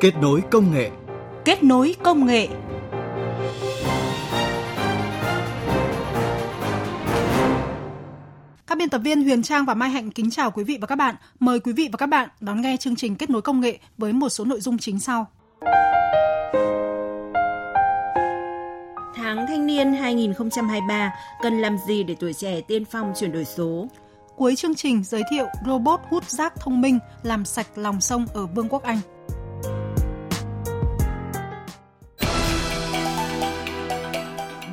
Kết nối công nghệ. Kết nối công nghệ. Các biên tập viên Huyền Trang và Mai Hạnh kính chào quý vị và các bạn. Mời quý vị và các bạn đón nghe chương trình Kết nối công nghệ với một số nội dung chính sau. Tháng Thanh niên 2023 cần làm gì để tuổi trẻ tiên phong chuyển đổi số? Cuối chương trình giới thiệu robot hút rác thông minh làm sạch lòng sông ở Vương quốc Anh.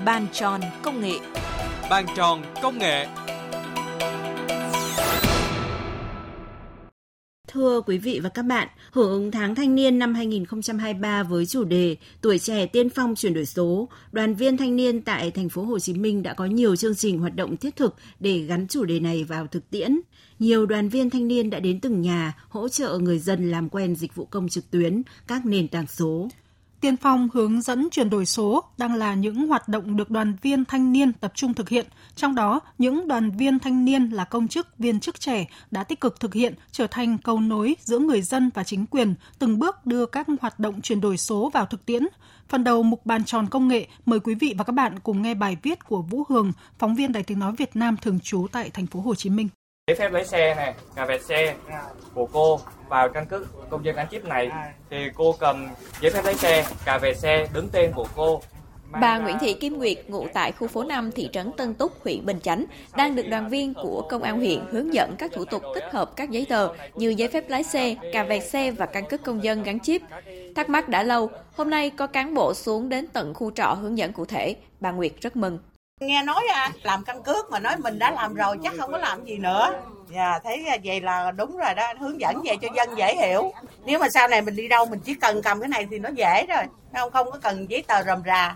Bàn tròn công nghệ Bàn tròn công nghệ Thưa quý vị và các bạn, hưởng ứng tháng thanh niên năm 2023 với chủ đề Tuổi trẻ tiên phong chuyển đổi số, đoàn viên thanh niên tại thành phố Hồ Chí Minh đã có nhiều chương trình hoạt động thiết thực để gắn chủ đề này vào thực tiễn. Nhiều đoàn viên thanh niên đã đến từng nhà hỗ trợ người dân làm quen dịch vụ công trực tuyến, các nền tảng số. Tiên phong hướng dẫn chuyển đổi số đang là những hoạt động được đoàn viên thanh niên tập trung thực hiện. Trong đó, những đoàn viên thanh niên là công chức, viên chức trẻ đã tích cực thực hiện trở thành cầu nối giữa người dân và chính quyền, từng bước đưa các hoạt động chuyển đổi số vào thực tiễn. Phần đầu mục bàn tròn công nghệ, mời quý vị và các bạn cùng nghe bài viết của Vũ Hường, phóng viên Đài Tiếng nói Việt Nam thường trú tại thành phố Hồ Chí Minh. Giấy phép lái xe này, cà vẹt xe của cô vào căn cước công dân gắn chip này thì cô cầm giấy phép lái xe, cà về xe đứng tên của cô. Bà Nguyễn Thị Kim Nguyệt, ngụ tại khu phố 5 thị trấn Tân Túc, huyện Bình Chánh, đang được đoàn viên của công an huyện hướng dẫn các thủ tục tích hợp các giấy tờ như giấy phép lái xe, cà vẹt xe và căn cước công dân gắn chip. Thắc mắc đã lâu, hôm nay có cán bộ xuống đến tận khu trọ hướng dẫn cụ thể. Bà Nguyệt rất mừng. Nghe nói à, làm căn cước mà nói mình đã làm rồi chắc không có làm gì nữa. Dạ, thấy à, vậy là đúng rồi đó, hướng dẫn về cho dân dễ hiểu. Nếu mà sau này mình đi đâu mình chỉ cần cầm cái này thì nó dễ rồi, không không có cần giấy tờ rầm rà.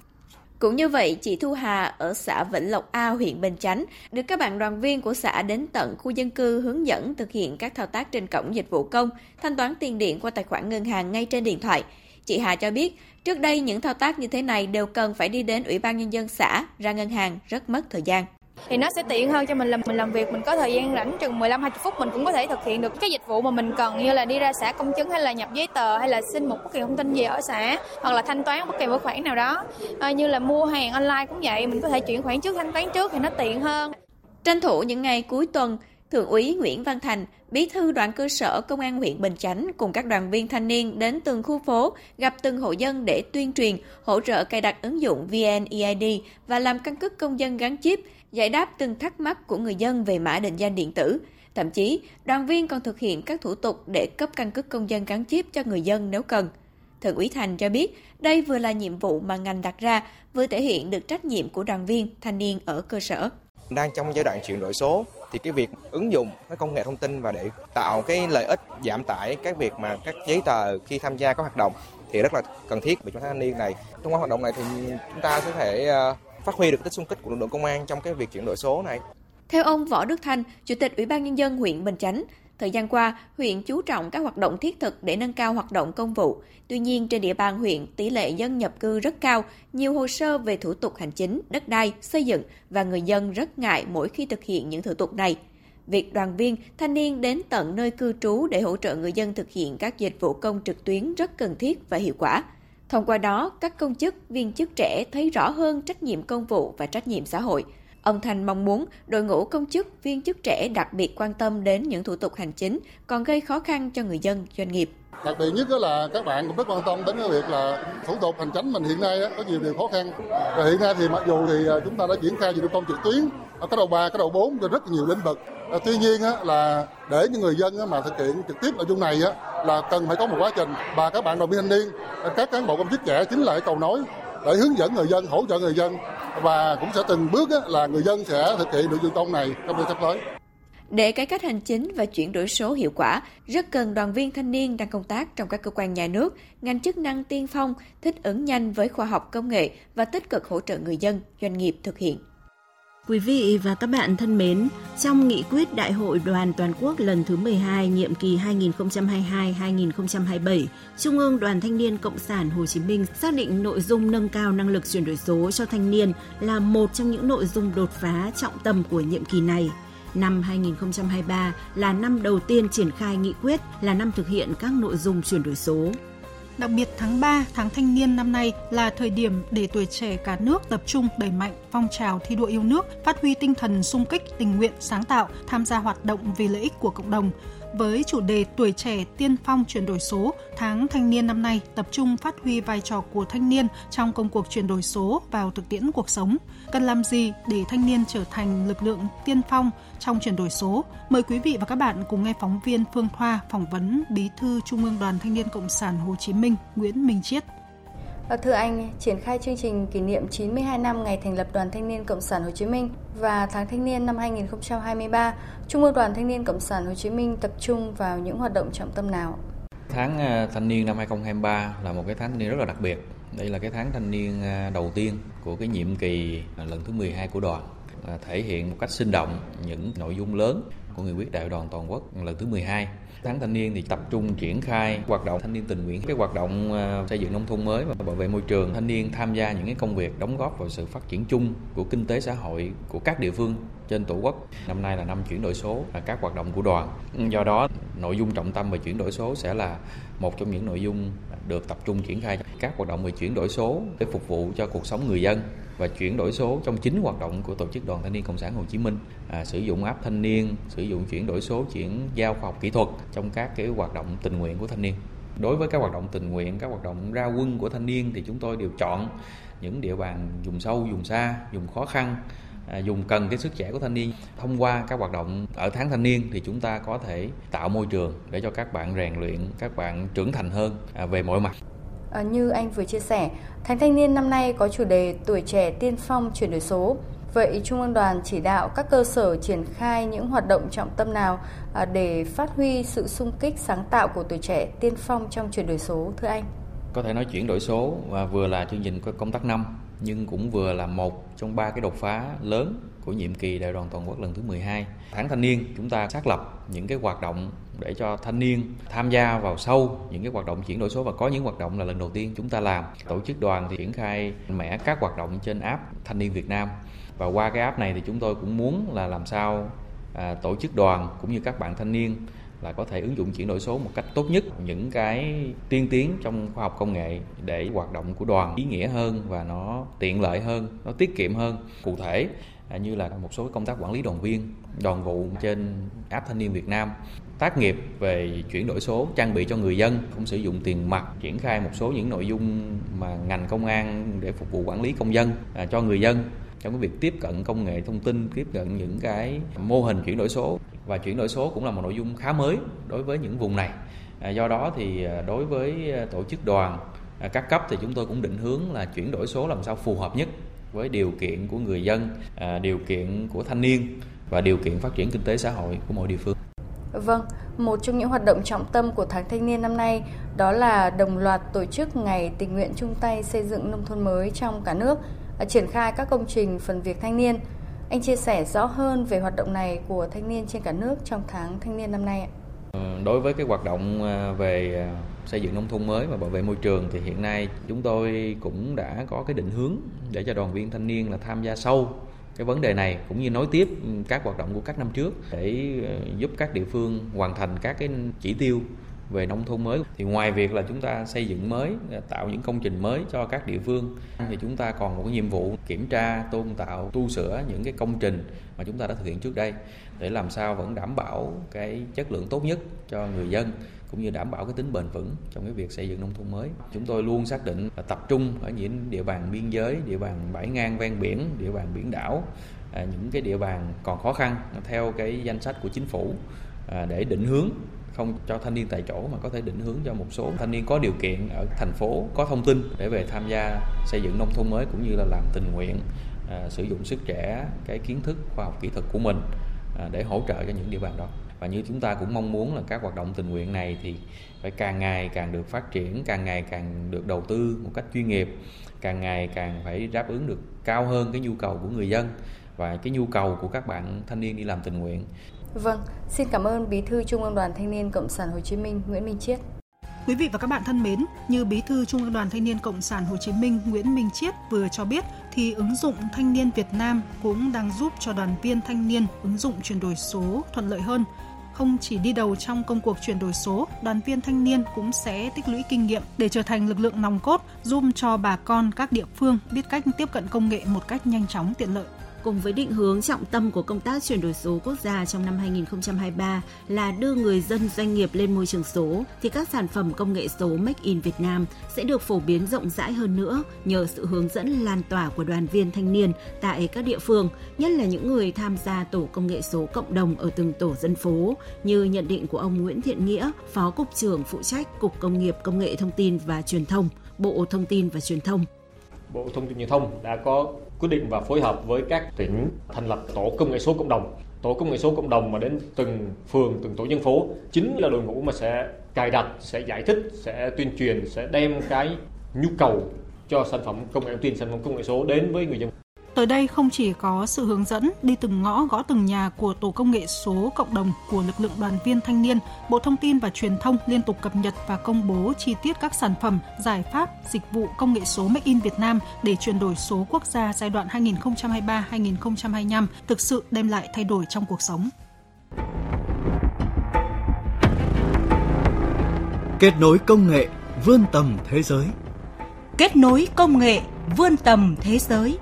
Cũng như vậy, chị Thu Hà ở xã Vĩnh Lộc A, huyện Bình Chánh, được các bạn đoàn viên của xã đến tận khu dân cư hướng dẫn thực hiện các thao tác trên cổng dịch vụ công, thanh toán tiền điện qua tài khoản ngân hàng ngay trên điện thoại. Chị Hà cho biết, trước đây những thao tác như thế này đều cần phải đi đến Ủy ban Nhân dân xã, ra ngân hàng, rất mất thời gian. Thì nó sẽ tiện hơn cho mình làm mình làm việc mình có thời gian rảnh chừng 15 20 phút mình cũng có thể thực hiện được cái dịch vụ mà mình cần như là đi ra xã công chứng hay là nhập giấy tờ hay là xin một bất kỳ thông tin gì ở xã hoặc là thanh toán bất kỳ một khoản nào đó. À, như là mua hàng online cũng vậy mình có thể chuyển khoản trước thanh toán trước thì nó tiện hơn. Tranh thủ những ngày cuối tuần Thượng úy Nguyễn Văn Thành, bí thư đoàn cơ sở Công an huyện Bình Chánh cùng các đoàn viên thanh niên đến từng khu phố, gặp từng hộ dân để tuyên truyền, hỗ trợ cài đặt ứng dụng VNEID và làm căn cước công dân gắn chip, giải đáp từng thắc mắc của người dân về mã định danh điện tử. Thậm chí, đoàn viên còn thực hiện các thủ tục để cấp căn cước công dân gắn chip cho người dân nếu cần. Thượng úy Thành cho biết, đây vừa là nhiệm vụ mà ngành đặt ra, vừa thể hiện được trách nhiệm của đoàn viên, thanh niên ở cơ sở. Đang trong giai đoạn chuyển đổi số, thì cái việc ứng dụng cái công nghệ thông tin và để tạo cái lợi ích giảm tải các việc mà các giấy tờ khi tham gia các hoạt động thì rất là cần thiết về cho thanh niên này. Thông qua hoạt động này thì chúng ta sẽ thể ờ, phát huy được tích xung kích của lực lượng công an trong cái việc chuyển đổi số này. Theo ông Võ Đức Thanh, Chủ tịch Ủy ban Nhân dân huyện Bình Chánh, thời gian qua, huyện chú trọng các hoạt động thiết thực để nâng cao hoạt động công vụ. Tuy nhiên, trên địa bàn huyện, tỷ lệ dân nhập cư rất cao, nhiều hồ sơ về thủ tục hành chính, đất đai, xây dựng và người dân rất ngại mỗi khi thực hiện những thủ tục này. Việc đoàn viên, thanh niên đến tận nơi cư trú để hỗ trợ người dân thực hiện các dịch vụ công trực tuyến rất cần thiết và hiệu quả. Thông qua đó, các công chức, viên chức trẻ thấy rõ hơn trách nhiệm công vụ và trách nhiệm xã hội. Ông Thành mong muốn đội ngũ công chức, viên chức trẻ đặc biệt quan tâm đến những thủ tục hành chính còn gây khó khăn cho người dân, doanh nghiệp. Đặc biệt nhất là các bạn cũng rất quan tâm đến cái việc là thủ tục hành chính mình hiện nay có nhiều điều khó khăn. Và hiện nay thì mặc dù thì à, chúng ta đã triển khai dịch vụ công trực tuyến ở cái đầu 3, cái đầu 4 trên rất nhiều lĩnh vực. À, tuy nhiên là để những người dân mà thực hiện trực tiếp nội dung này là cần phải có một quá trình và các bạn đoàn viên thanh niên, à, các cán bộ công chức trẻ chính là cầu nối để hướng dẫn người dân, hỗ trợ người dân và cũng sẽ từng bước là người dân sẽ thực hiện được dịch vụ công này trong thời sắp tới. Để cải cách hành chính và chuyển đổi số hiệu quả, rất cần đoàn viên thanh niên đang công tác trong các cơ quan nhà nước, ngành chức năng tiên phong, thích ứng nhanh với khoa học công nghệ và tích cực hỗ trợ người dân, doanh nghiệp thực hiện. Quý vị và các bạn thân mến, trong nghị quyết Đại hội đoàn toàn quốc lần thứ 12 nhiệm kỳ 2022-2027, Trung ương Đoàn Thanh niên Cộng sản Hồ Chí Minh xác định nội dung nâng cao năng lực chuyển đổi số cho thanh niên là một trong những nội dung đột phá trọng tâm của nhiệm kỳ này. Năm 2023 là năm đầu tiên triển khai nghị quyết, là năm thực hiện các nội dung chuyển đổi số. Đặc biệt tháng 3, tháng thanh niên năm nay là thời điểm để tuổi trẻ cả nước tập trung đẩy mạnh phong trào thi đua yêu nước, phát huy tinh thần sung kích, tình nguyện, sáng tạo, tham gia hoạt động vì lợi ích của cộng đồng, với chủ đề Tuổi trẻ tiên phong chuyển đổi số, tháng thanh niên năm nay tập trung phát huy vai trò của thanh niên trong công cuộc chuyển đổi số vào thực tiễn cuộc sống. Cần làm gì để thanh niên trở thành lực lượng tiên phong trong chuyển đổi số? Mời quý vị và các bạn cùng nghe phóng viên Phương Thoa phỏng vấn Bí thư Trung ương Đoàn Thanh niên Cộng sản Hồ Chí Minh Nguyễn Minh Chiết. Ờ, thưa anh, triển khai chương trình kỷ niệm 92 năm ngày thành lập Đoàn Thanh niên Cộng sản Hồ Chí Minh và tháng thanh niên năm 2023, Trung ương Đoàn Thanh niên Cộng sản Hồ Chí Minh tập trung vào những hoạt động trọng tâm nào? Tháng ờ, thanh niên năm 2023 là một cái tháng thanh niên rất là đặc biệt. Đây là cái tháng thanh niên ờ, đầu tiên của cái nhiệm kỳ lần thứ 12 của đoàn thể hiện một cách sinh động những nội dung lớn của nghị quyết đại hội đoàn toàn quốc lần thứ 12 tháng thanh niên thì tập trung triển khai hoạt động thanh niên tình nguyện, cái hoạt động ờ, xây dựng nông thôn mới và bảo vệ môi trường. Thanh niên tham gia những cái công việc đóng góp vào sự phát triển chung của kinh tế xã hội của các địa phương trên tổ quốc. Năm nay là năm chuyển đổi số là các hoạt động của đoàn. Do đó, nội dung trọng tâm về chuyển đổi số sẽ là một trong những nội dung được tập trung triển khai các hoạt động về chuyển đổi số để phục vụ cho cuộc sống người dân và chuyển đổi số trong chính hoạt động của tổ chức đoàn thanh niên cộng sản hồ chí minh à, sử dụng app thanh niên sử dụng chuyển đổi số chuyển giao khoa học kỹ thuật trong các cái hoạt động tình nguyện của thanh niên. Đối với các hoạt động tình nguyện các hoạt động ra quân của thanh niên thì chúng tôi đều chọn những địa bàn vùng sâu vùng xa vùng khó khăn dùng cần cái sức trẻ của thanh niên thông qua các hoạt động ở tháng thanh niên thì chúng ta có thể tạo môi trường để cho các bạn rèn luyện các bạn trưởng thành hơn à, về mọi mặt À, như anh vừa chia sẻ, Tháng Thanh niên năm nay có chủ đề Tuổi trẻ tiên phong chuyển đổi số. Vậy Trung ương đoàn chỉ đạo các cơ sở triển khai những hoạt động trọng tâm nào à, để phát huy sự sung kích sáng tạo của tuổi trẻ tiên phong trong chuyển đổi số thưa anh? Có thể nói chuyển đổi số và vừa là chương trình công tác năm nhưng cũng vừa là một trong ba cái đột phá lớn của nhiệm kỳ đại đoàn toàn quốc lần thứ 12. Tháng thanh niên chúng ta xác lập những cái hoạt động để cho thanh niên tham gia vào sâu những cái hoạt động chuyển đổi số và có những hoạt động là lần đầu tiên chúng ta làm. Tổ chức đoàn thì triển khai mẽ các hoạt động trên app Thanh niên Việt Nam và qua cái app này thì chúng tôi cũng muốn là làm sao à, tổ chức đoàn cũng như các bạn thanh niên là có thể ứng dụng chuyển đổi số một cách tốt nhất những cái tiên tiến trong khoa học công nghệ để hoạt động của đoàn ý nghĩa hơn và nó tiện lợi hơn nó tiết kiệm hơn. Cụ thể à, như là một số công tác quản lý đoàn viên đoàn vụ trên app thanh niên Việt Nam tác nghiệp về chuyển đổi số trang bị cho người dân không sử dụng tiền mặt triển khai một số những nội dung mà ngành công an để phục vụ quản lý công dân à, cho người dân. Trong cái việc tiếp cận công nghệ thông tin tiếp cận những cái mô hình chuyển đổi số và chuyển đổi số cũng là một nội dung khá mới đối với những vùng này à, do đó thì à, đối với à, tổ chức đoàn các cấp thì chúng tôi cũng định hướng là chuyển đổi số làm sao phù hợp nhất với điều kiện của người dân điều kiện của thanh niên và điều kiện phát triển kinh tế xã hội của mỗi địa phương Vâng, một trong những hoạt động trọng tâm của tháng thanh niên năm nay đó là đồng loạt tổ chức ngày tình nguyện chung tay xây dựng nông thôn mới trong cả nước, triển khai các công trình phần việc thanh niên. Anh chia sẻ rõ hơn về hoạt động này của thanh niên trên cả nước trong tháng thanh niên năm nay ạ. Ừ, đối với cái hoạt động à, về à, xây dựng nông thôn mới và bảo vệ môi trường thì hiện nay chúng tôi cũng đã có cái định hướng để cho đoàn viên thanh niên là tham gia sâu cái vấn đề này cũng như nối tiếp các hoạt động của các năm trước để à, giúp các địa phương hoàn thành các cái chỉ tiêu về nông thôn mới thì ngoài việc là chúng ta xây dựng mới tạo những công trình mới cho các địa phương thì chúng ta còn một cái nhiệm vụ kiểm tra tôn tạo tu sửa những cái công trình mà chúng ta đã thực hiện trước đây để làm sao vẫn đảm bảo cái chất lượng tốt nhất cho người dân cũng như đảm bảo cái tính bền vững trong cái việc xây dựng nông thôn mới. Chúng tôi luôn xác định là tập trung ở những địa bàn biên giới, địa bàn bãi ngang ven biển, địa bàn biển đảo, à, những cái địa bàn còn khó khăn theo cái danh sách của chính phủ À, để định hướng không cho thanh niên tại chỗ mà có thể định hướng cho một số thanh niên có điều kiện ở thành phố có thông tin để về tham gia xây dựng nông thôn mới cũng như là làm tình nguyện à, sử dụng sức trẻ cái kiến thức khoa học kỹ thuật của mình à, để hỗ trợ cho những địa bàn đó. Và như chúng ta cũng mong muốn là các hoạt động tình nguyện này thì phải càng ngày càng được phát triển càng ngày càng được đầu tư một cách chuyên nghiệp càng ngày càng phải đáp ứng được cao hơn cái nhu cầu của người dân và cái nhu cầu của các bạn thanh niên đi làm tình nguyện Vâng, xin cảm ơn Bí thư Trung ương Đoàn Thanh niên Cộng sản Hồ Chí Minh Nguyễn Minh Chiết. Quý vị và các bạn thân mến, như Bí thư Trung ương Đoàn Thanh niên Cộng sản Hồ Chí Minh Nguyễn Minh Chiết vừa cho biết, thì ứng dụng Thanh niên Việt Nam cũng đang giúp cho đoàn viên thanh niên ứng dụng chuyển đổi số thuận lợi hơn. không chỉ đi đầu trong công cuộc chuyển đổi số, đoàn viên thanh niên cũng sẽ tích lũy kinh nghiệm để trở thành lực lượng nòng cốt giúp cho bà con các địa phương biết cách tiếp cận công nghệ một cách nhanh chóng tiện lợi. Cùng với định hướng trọng tâm của công tác chuyển đổi số quốc gia trong năm 2023 là đưa người dân doanh nghiệp lên môi trường số, thì các sản phẩm công nghệ số Make in Việt Nam sẽ được phổ biến rộng rãi hơn nữa nhờ sự hướng dẫn lan tỏa của đoàn viên thanh niên tại các địa phương, nhất là những người tham gia tổ công nghệ số cộng đồng ở từng tổ dân phố, như nhận định của ông Nguyễn Thiện Nghĩa, Phó Cục trưởng phụ trách Cục Công nghiệp Công nghệ Thông tin và Truyền thông, Bộ Thông tin và Truyền thông. Bộ Thông tin Truyền thông đã có quyết định và phối hợp với các tỉnh thành lập tổ công nghệ số cộng đồng. Tổ công nghệ số cộng đồng mà đến từng phường, từng tổ dân phố chính là đội ngũ mà sẽ cài đặt, sẽ giải thích, sẽ tuyên truyền, sẽ đem cái nhu cầu cho sản phẩm công nghệ thông tin, sản phẩm công nghệ số đến với người dân. Tới đây không chỉ có sự hướng dẫn đi từng ngõ gõ từng nhà của tổ công nghệ số cộng đồng của lực lượng đoàn viên thanh niên, Bộ Thông tin và Truyền thông liên tục cập nhật và công bố chi tiết các sản phẩm, giải pháp, dịch vụ công nghệ số Make in Việt Nam để chuyển đổi số quốc gia giai đoạn 2023-2025 thực sự đem lại thay đổi trong cuộc sống. Kết nối công nghệ vươn tầm thế giới. Kết nối công nghệ vươn tầm thế giới.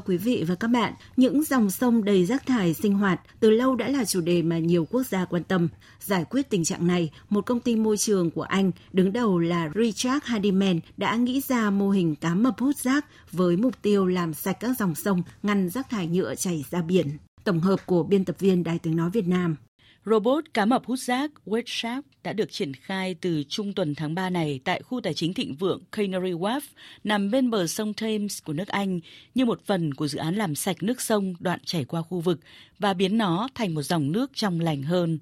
Thưa quý vị và các bạn, những dòng sông đầy rác thải sinh hoạt từ lâu đã là chủ đề mà nhiều quốc gia quan tâm. Giải quyết tình trạng này, một công ty môi trường của Anh, đứng đầu là Richard Hardiman, đã nghĩ ra mô hình cá mập hút rác với mục tiêu làm sạch các dòng sông, ngăn rác thải nhựa chảy ra biển. Tổng hợp của biên tập viên Đài tiếng nói Việt Nam. Robot cá mập hút rác WetShark đã được triển khai từ trung tuần tháng 3 này tại khu tài chính thịnh vượng Canary Wharf nằm bên bờ sông Thames của nước Anh như một phần của dự án làm sạch nước sông đoạn chảy qua khu vực và biến nó thành một dòng nước trong lành hơn.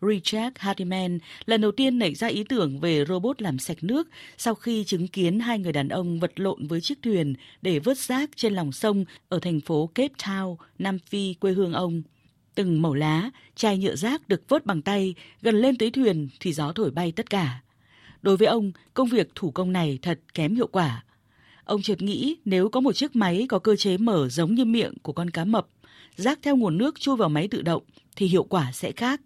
Richard Hardiman lần đầu tiên nảy ra ý tưởng về robot làm sạch nước sau khi chứng kiến hai người đàn ông vật lộn với chiếc thuyền để vớt rác trên lòng sông ở thành phố Cape Town, Nam Phi, quê hương ông. Từng mẩu lá, chai nhựa rác được vớt bằng tay, gần lên tới thuyền thì gió thổi bay tất cả. Đối với ông, công việc thủ công này thật kém hiệu quả. Ông chợt nghĩ nếu có một chiếc máy có cơ chế mở giống như miệng của con cá mập, rác theo nguồn nước chui vào máy tự động thì hiệu quả sẽ khác.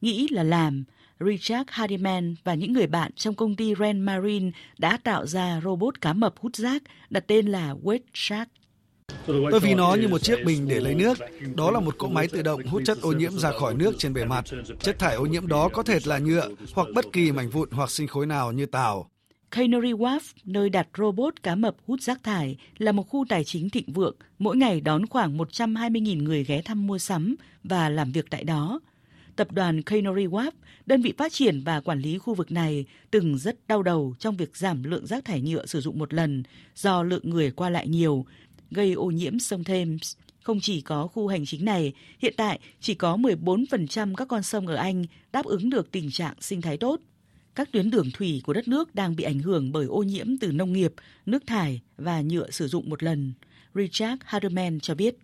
Nghĩ là làm, Richard Hardiman và những người bạn trong công ty Ren Marine đã tạo ra robot cá mập hút rác đặt tên là Wet Shark. Tôi vì nó như một chiếc bình để lấy nước. Đó là một cỗ máy tự động hút chất ô nhiễm ra khỏi nước trên bề mặt. Chất thải ô nhiễm đó có thể là nhựa hoặc bất kỳ mảnh vụn hoặc sinh khối nào như tàu Canary Wharf, nơi đặt robot cá mập hút rác thải, là một khu tài chính thịnh vượng, mỗi ngày đón khoảng 120.000 người ghé thăm mua sắm và làm việc tại đó. Tập đoàn Canary Wharf, đơn vị phát triển và quản lý khu vực này, từng rất đau đầu trong việc giảm lượng rác thải nhựa sử dụng một lần do lượng người qua lại nhiều, gây ô nhiễm sông Thames. Không chỉ có khu hành chính này, hiện tại chỉ có 14% các con sông ở Anh đáp ứng được tình trạng sinh thái tốt. Các tuyến đường thủy của đất nước đang bị ảnh hưởng bởi ô nhiễm từ nông nghiệp, nước thải và nhựa sử dụng một lần. Richard Hardeman cho biết.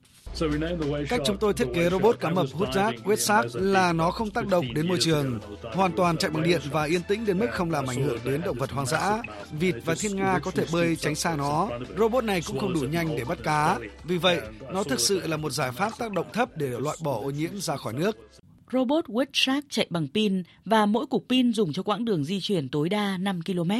Cách chúng tôi thiết kế robot cá mập hút rác quét xác là nó không tác động đến môi trường, hoàn toàn chạy bằng điện và yên tĩnh đến mức không làm ảnh hưởng đến động vật hoang dã. Vịt và thiên nga có thể bơi tránh xa nó. Robot này cũng không đủ nhanh để bắt cá. Vì vậy, nó thực sự là một giải pháp tác động thấp để loại bỏ ô nhiễm ra khỏi nước. Robot Wet chạy bằng pin và mỗi cục pin dùng cho quãng đường di chuyển tối đa 5 km.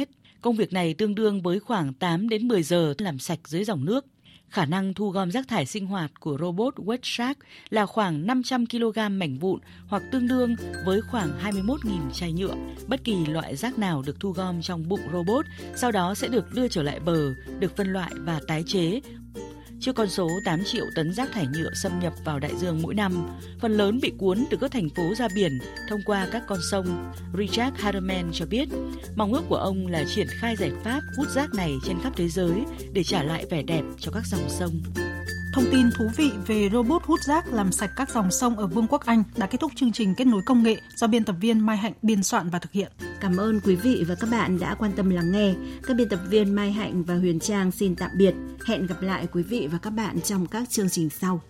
Công việc này tương đương với khoảng 8 đến 10 giờ làm sạch dưới dòng nước. Khả năng thu gom rác thải sinh hoạt của robot WetShark là khoảng 500 kg mảnh vụn hoặc tương đương với khoảng 21.000 chai nhựa. Bất kỳ loại rác nào được thu gom trong bụng robot sau đó sẽ được đưa trở lại bờ, được phân loại và tái chế Trước con số 8 triệu tấn rác thải nhựa xâm nhập vào đại dương mỗi năm, phần lớn bị cuốn từ các thành phố ra biển thông qua các con sông. Richard harman cho biết, mong ước của ông là triển khai giải pháp hút rác này trên khắp thế giới để trả lại vẻ đẹp cho các dòng sông. Thông tin thú vị về robot hút rác làm sạch các dòng sông ở Vương quốc Anh đã kết thúc chương trình kết nối công nghệ do biên tập viên Mai Hạnh biên soạn và thực hiện. Cảm ơn quý vị và các bạn đã quan tâm lắng nghe. Các biên tập viên Mai Hạnh và Huyền Trang xin tạm biệt. Hẹn gặp lại quý vị và các bạn trong các chương trình sau.